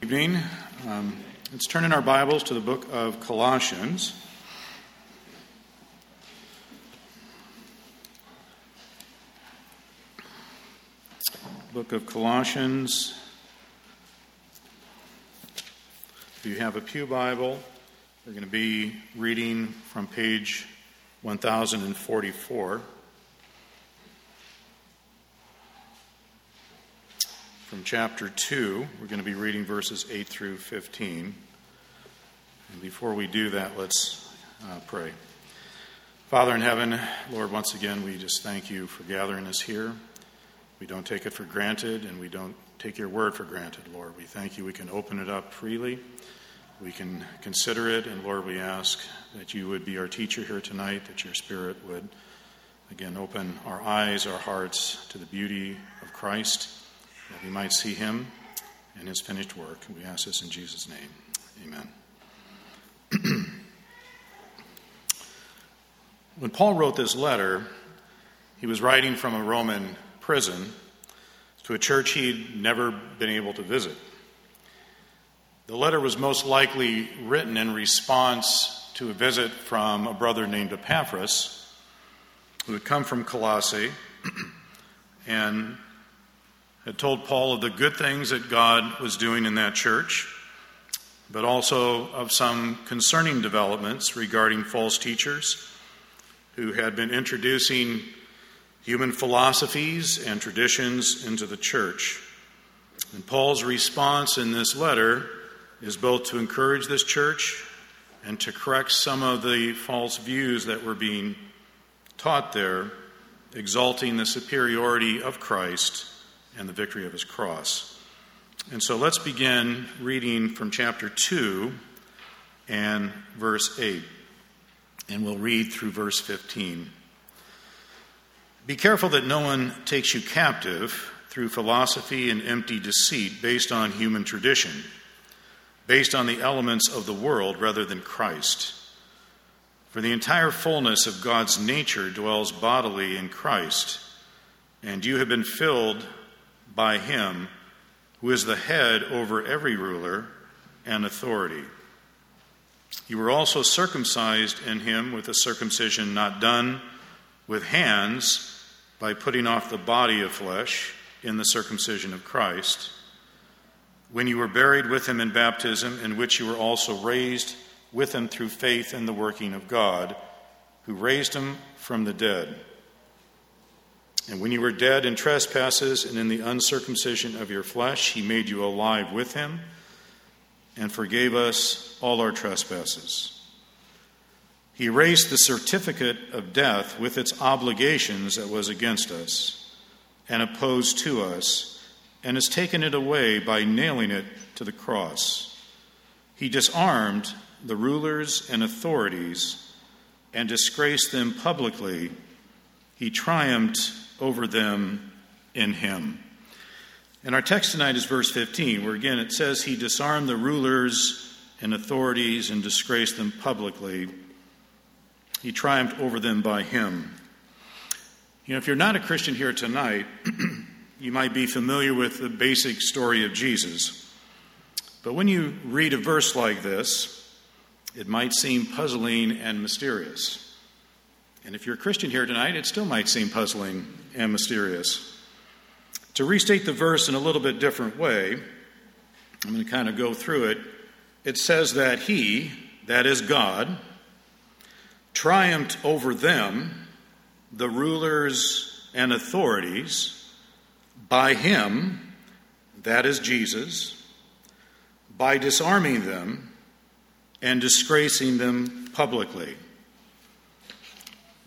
evening. Um, let's turn in our Bibles to the book of Colossians. Book of Colossians. If you have a Pew Bible, we're going to be reading from page 1044. From chapter 2. We're going to be reading verses 8 through 15. And before we do that, let's uh, pray. Father in heaven, Lord, once again, we just thank you for gathering us here. We don't take it for granted, and we don't take your word for granted, Lord. We thank you we can open it up freely. We can consider it, and Lord, we ask that you would be our teacher here tonight, that your spirit would, again, open our eyes, our hearts to the beauty of Christ that we might see him and his finished work. We ask this in Jesus' name. Amen. when Paul wrote this letter, he was writing from a Roman prison to a church he'd never been able to visit. The letter was most likely written in response to a visit from a brother named Epaphras, who had come from Colossae and had told Paul of the good things that God was doing in that church, but also of some concerning developments regarding false teachers who had been introducing human philosophies and traditions into the church. And Paul's response in this letter is both to encourage this church and to correct some of the false views that were being taught there, exalting the superiority of Christ and the victory of his cross. And so let's begin reading from chapter 2 and verse 8. And we'll read through verse 15. Be careful that no one takes you captive through philosophy and empty deceit based on human tradition, based on the elements of the world rather than Christ. For the entire fullness of God's nature dwells bodily in Christ, and you have been filled by him who is the head over every ruler and authority. You were also circumcised in him with a circumcision not done with hands by putting off the body of flesh in the circumcision of Christ. When you were buried with him in baptism, in which you were also raised with him through faith in the working of God, who raised him from the dead. And when you were dead in trespasses and in the uncircumcision of your flesh, he made you alive with him and forgave us all our trespasses. He erased the certificate of death with its obligations that was against us and opposed to us, and has taken it away by nailing it to the cross. He disarmed the rulers and authorities and disgraced them publicly. He triumphed over them in him. And our text tonight is verse 15, where again it says, He disarmed the rulers and authorities and disgraced them publicly. He triumphed over them by him. You know, if you're not a Christian here tonight, you might be familiar with the basic story of Jesus. But when you read a verse like this, it might seem puzzling and mysterious. And if you're a Christian here tonight, it still might seem puzzling and mysterious. To restate the verse in a little bit different way, I'm going to kind of go through it. It says that He, that is God, triumphed over them, the rulers and authorities, by Him, that is Jesus, by disarming them and disgracing them publicly.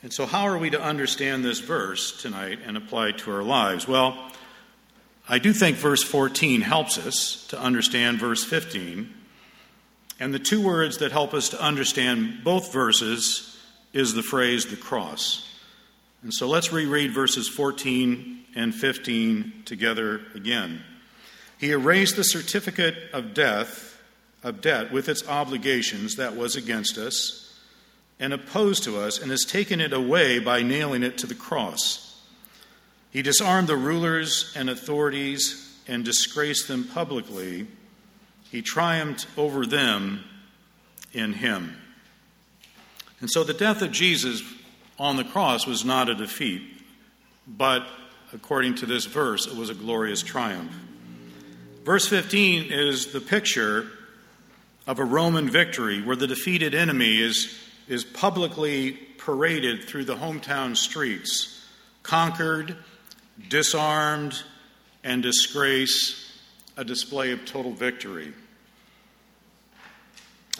And so, how are we to understand this verse tonight and apply it to our lives? Well, I do think verse 14 helps us to understand verse 15. And the two words that help us to understand both verses is the phrase the cross. And so let's reread verses 14 and 15 together again. He erased the certificate of death of debt with its obligations that was against us and opposed to us and has taken it away by nailing it to the cross. He disarmed the rulers and authorities and disgraced them publicly. he triumphed over them in him. And so the death of Jesus on the cross was not a defeat, but according to this verse, it was a glorious triumph. Verse 15 is the picture of a Roman victory where the defeated enemy is, is publicly paraded through the hometown streets, conquered, disarmed, and disgrace, a display of total victory.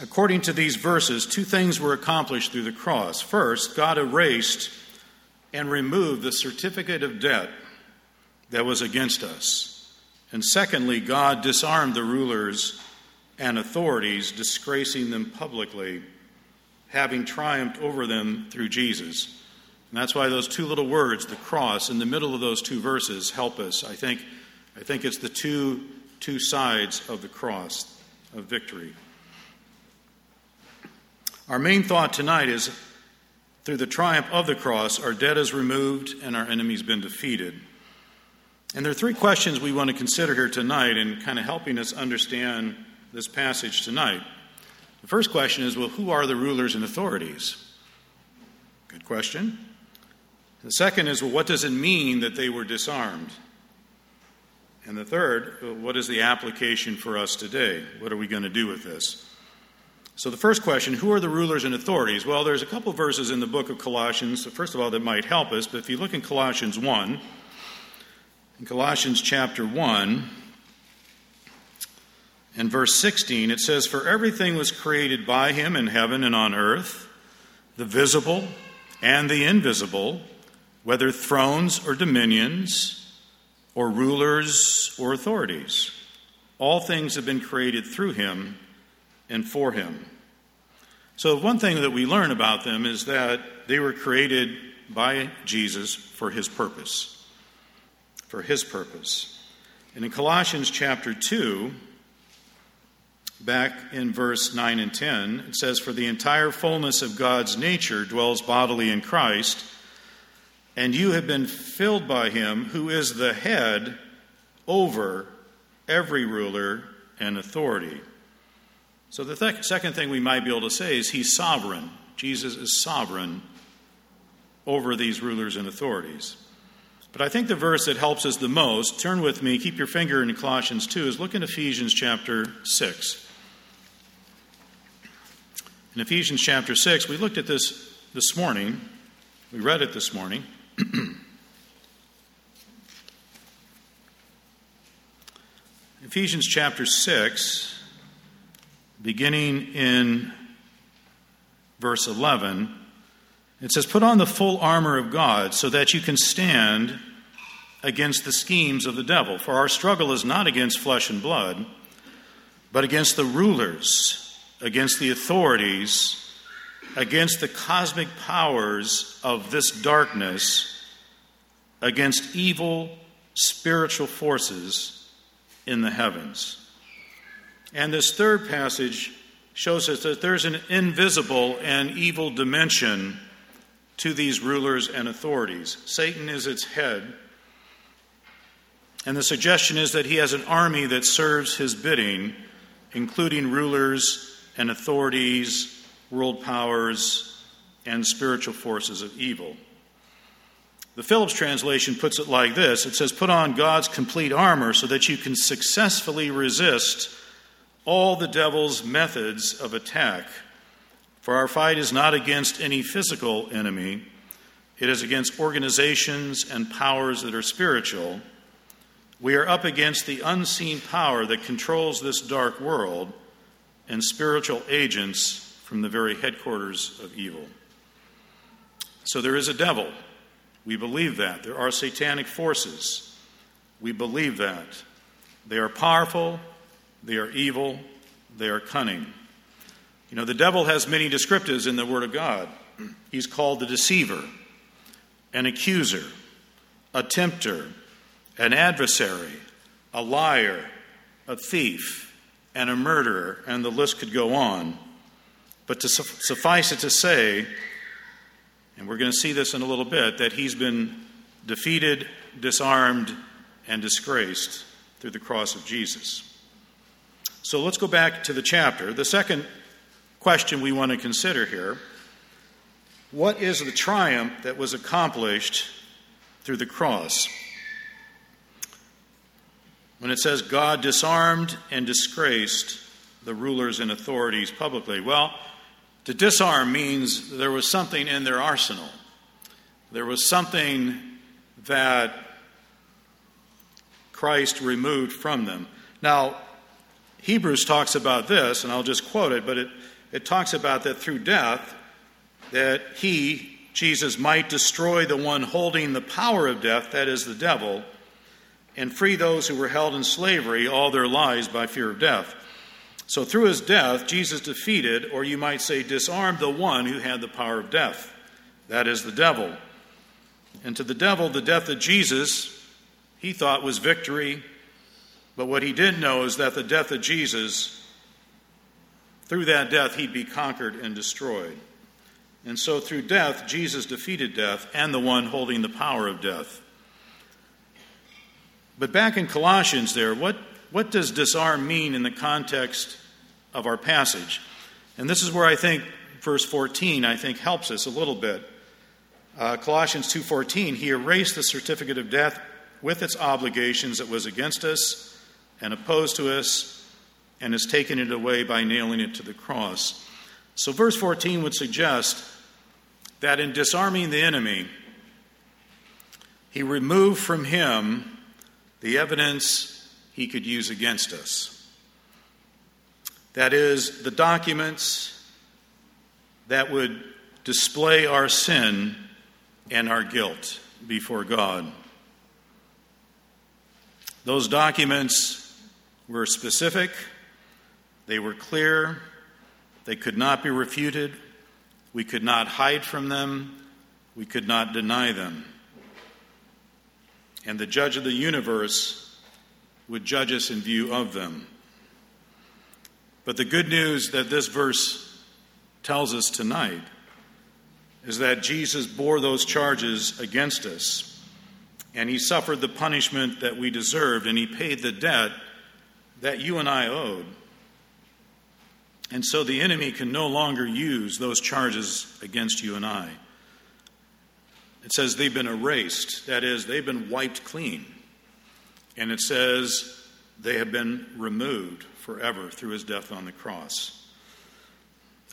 According to these verses, two things were accomplished through the cross. First, God erased and removed the certificate of debt that was against us. And secondly, God disarmed the rulers and authorities, disgracing them publicly, having triumphed over them through Jesus. And that's why those two little words, the cross, in the middle of those two verses help us. I think, I think it's the two, two sides of the cross of victory. Our main thought tonight is through the triumph of the cross, our debt is removed and our enemy's been defeated. And there are three questions we want to consider here tonight in kind of helping us understand this passage tonight. The first question is well, who are the rulers and authorities? Good question. The second is well, what does it mean that they were disarmed? And the third, what is the application for us today? What are we going to do with this? So, the first question who are the rulers and authorities? Well, there's a couple verses in the book of Colossians, first of all, that might help us. But if you look in Colossians 1, in Colossians chapter 1, and verse 16, it says, For everything was created by him in heaven and on earth, the visible and the invisible, whether thrones or dominions, or rulers or authorities. All things have been created through him and for him. So, one thing that we learn about them is that they were created by Jesus for his purpose. For his purpose. And in Colossians chapter 2, back in verse 9 and 10, it says, For the entire fullness of God's nature dwells bodily in Christ, and you have been filled by him who is the head over every ruler and authority. So, the th- second thing we might be able to say is he's sovereign. Jesus is sovereign over these rulers and authorities. But I think the verse that helps us the most, turn with me, keep your finger in Colossians 2, is look in Ephesians chapter 6. In Ephesians chapter 6, we looked at this this morning. We read it this morning. Ephesians chapter 6 beginning in verse 11, it says, Put on the full armor of God so that you can stand against the schemes of the devil. For our struggle is not against flesh and blood, but against the rulers, against the authorities, against the cosmic powers of this darkness, against evil spiritual forces in the heavens. And this third passage shows us that there's an invisible and evil dimension to these rulers and authorities. Satan is its head. And the suggestion is that he has an army that serves his bidding, including rulers and authorities, world powers, and spiritual forces of evil. The Phillips translation puts it like this it says, Put on God's complete armor so that you can successfully resist all the devil's methods of attack. For our fight is not against any physical enemy, it is against organizations and powers that are spiritual. We are up against the unseen power that controls this dark world and spiritual agents from the very headquarters of evil. So there is a devil. We believe that. There are satanic forces. We believe that. They are powerful, they are evil, they are cunning. You know, the devil has many descriptives in the Word of God. He's called the deceiver, an accuser, a tempter, an adversary, a liar, a thief, and a murderer, and the list could go on. But to suffice it to say, and we're going to see this in a little bit, that he's been defeated, disarmed, and disgraced through the cross of Jesus. So let's go back to the chapter. The second question we want to consider here what is the triumph that was accomplished through the cross? When it says God disarmed and disgraced the rulers and authorities publicly, well, to disarm means there was something in their arsenal. There was something that Christ removed from them. Now, Hebrews talks about this, and I'll just quote it, but it, it talks about that through death, that he, Jesus, might destroy the one holding the power of death, that is the devil, and free those who were held in slavery all their lives by fear of death. So through his death, Jesus defeated, or you might say, disarmed the one who had the power of death, that is the devil. And to the devil, the death of Jesus, he thought was victory. But what he didn't know is that the death of Jesus, through that death, he'd be conquered and destroyed. And so through death, Jesus defeated death and the one holding the power of death. But back in Colossians, there, what, what does disarm mean in the context of our passage? And this is where I think verse 14, I think, helps us a little bit. Uh, Colossians 2:14, he erased the certificate of death with its obligations that was against us and opposed to us and has taken it away by nailing it to the cross. So verse 14 would suggest that in disarming the enemy, he removed from him the evidence he could use against us. That is, the documents that would display our sin and our guilt before God. Those documents were specific, they were clear, they could not be refuted, we could not hide from them, we could not deny them. And the judge of the universe would judge us in view of them. But the good news that this verse tells us tonight is that Jesus bore those charges against us. And he suffered the punishment that we deserved, and he paid the debt that you and I owed. And so the enemy can no longer use those charges against you and I. It says they've been erased, that is, they've been wiped clean. And it says they have been removed forever through his death on the cross.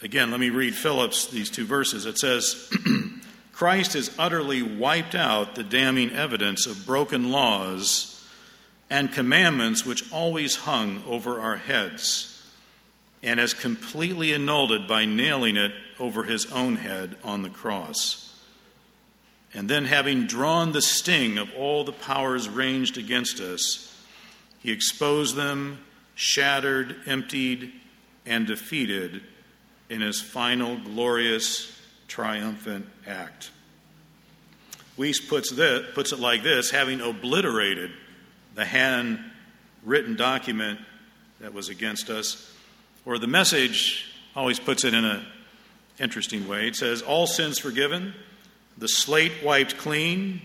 Again, let me read Phillips these two verses. It says, Christ has utterly wiped out the damning evidence of broken laws and commandments which always hung over our heads, and has completely annulled it by nailing it over his own head on the cross. And then, having drawn the sting of all the powers ranged against us, he exposed them, shattered, emptied, and defeated in his final glorious, triumphant act. Wuest puts, this, puts it like this having obliterated the hand written document that was against us, or the message always puts it in an interesting way. It says, All sins forgiven, the slate wiped clean,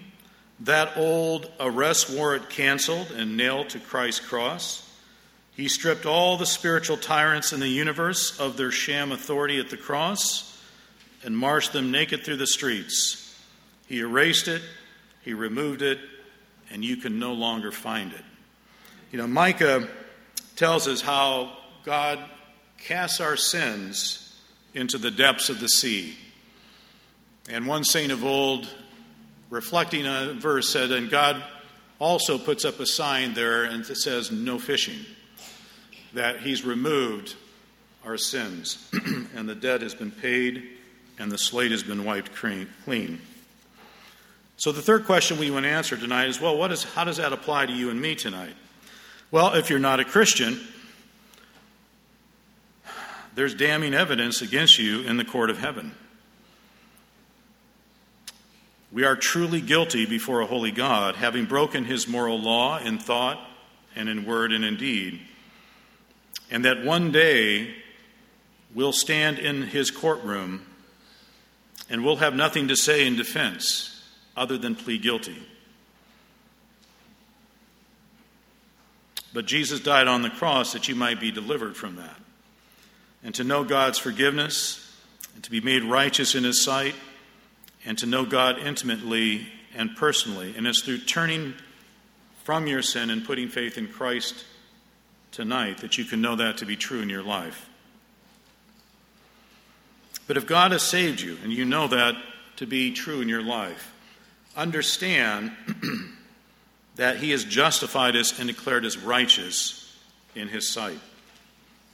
that old arrest warrant canceled and nailed to Christ's cross. He stripped all the spiritual tyrants in the universe of their sham authority at the cross and marched them naked through the streets. He erased it, he removed it, and you can no longer find it. You know, Micah tells us how God casts our sins into the depths of the sea. And one saint of old, reflecting on a verse, said, And God also puts up a sign there and it says, No fishing that He's removed our sins, and the debt has been paid, and the slate has been wiped clean. So, the third question we want to answer tonight is well, what is, how does that apply to you and me tonight? Well, if you're not a Christian, there's damning evidence against you in the court of heaven. We are truly guilty before a holy God, having broken his moral law in thought and in word and in deed and that one day we'll stand in his courtroom and we'll have nothing to say in defense other than plead guilty. But Jesus died on the cross that you might be delivered from that. And to know God's forgiveness, and to be made righteous in His sight, and to know God intimately and personally. And it's through turning from your sin and putting faith in Christ tonight that you can know that to be true in your life. But if God has saved you and you know that to be true in your life, understand that He has justified us and declared us righteous in His sight.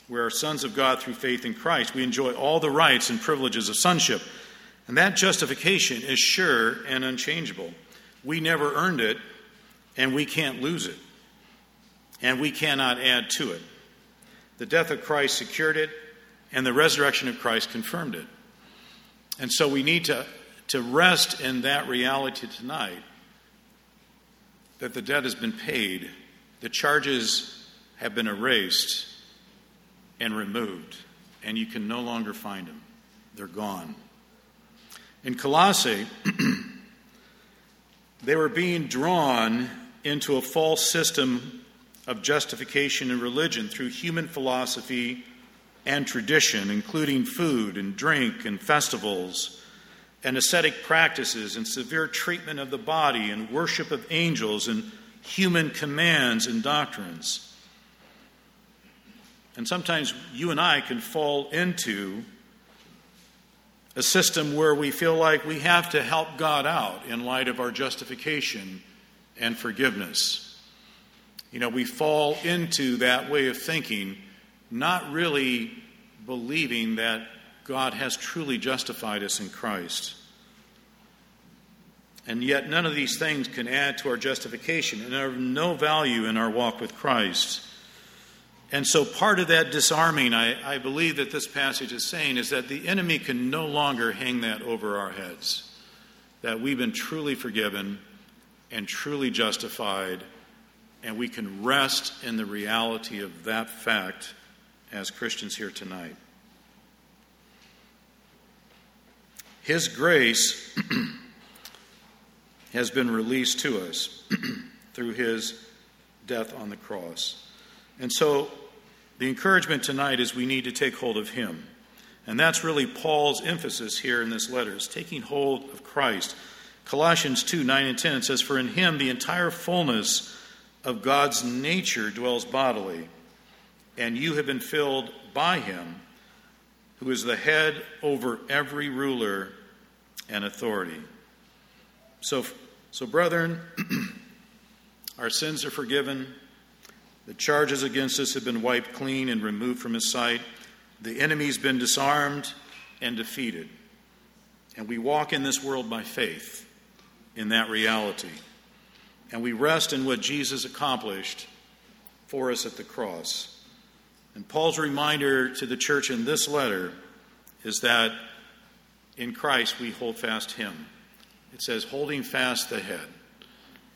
We are sons of God through faith in Christ. We enjoy all the rights and privileges of sonship. And that justification is sure and unchangeable. We never earned it, and we can't lose it. And we cannot add to it. The death of Christ secured it, and the resurrection of Christ confirmed it. And so we need to, to rest in that reality tonight that the debt has been paid, the charges have been erased and removed, and you can no longer find them. They're gone. In Colossae, they were being drawn into a false system of justification and religion through human philosophy and tradition, including food and drink and festivals and ascetic practices and severe treatment of the body and worship of angels and human commands and doctrines. And sometimes you and I can fall into a system where we feel like we have to help God out in light of our justification and forgiveness. You know, we fall into that way of thinking, not really believing that God has truly justified us in Christ. And yet, none of these things can add to our justification and are of no value in our walk with Christ. And so, part of that disarming, I, I, believe that this passage is saying, is that the enemy can no longer hang that over our heads. That we've been truly forgiven and truly justified, and we can rest in the reality of that fact as Christians here tonight. His grace has been released to us through his death on the cross. And so the encouragement tonight is we need to take hold of him. And that's really Paul's emphasis here in this letter, is taking hold of Christ. Colossians 2 9 and 10 it says, For in him the entire fullness of God's nature dwells bodily, and you have been filled by him, who is the head over every ruler and authority. So, so brethren, our sins are forgiven. The charges against us have been wiped clean and removed from his sight. The enemy's been disarmed and defeated. And we walk in this world by faith in that reality. And we rest in what Jesus accomplished for us at the cross. And Paul's reminder to the church in this letter is that in Christ we hold fast him. It says, holding fast the head.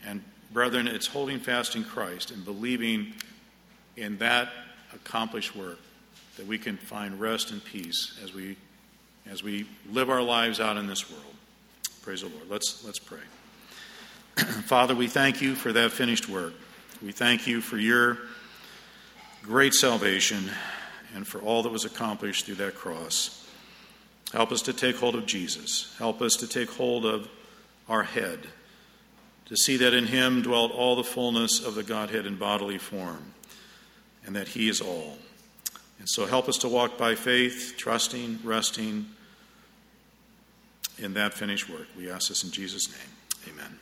And Brethren, it's holding fast in Christ and believing in that accomplished work that we can find rest and peace as we as we live our lives out in this world. Praise the Lord. Let's let's pray. Father, we thank you for that finished work. We thank you for your great salvation and for all that was accomplished through that cross. Help us to take hold of Jesus. Help us to take hold of our head to see that in him dwelt all the fullness of the Godhead in bodily form, and that he is all. And so help us to walk by faith, trusting, resting in that finished work. We ask this in Jesus' name. Amen.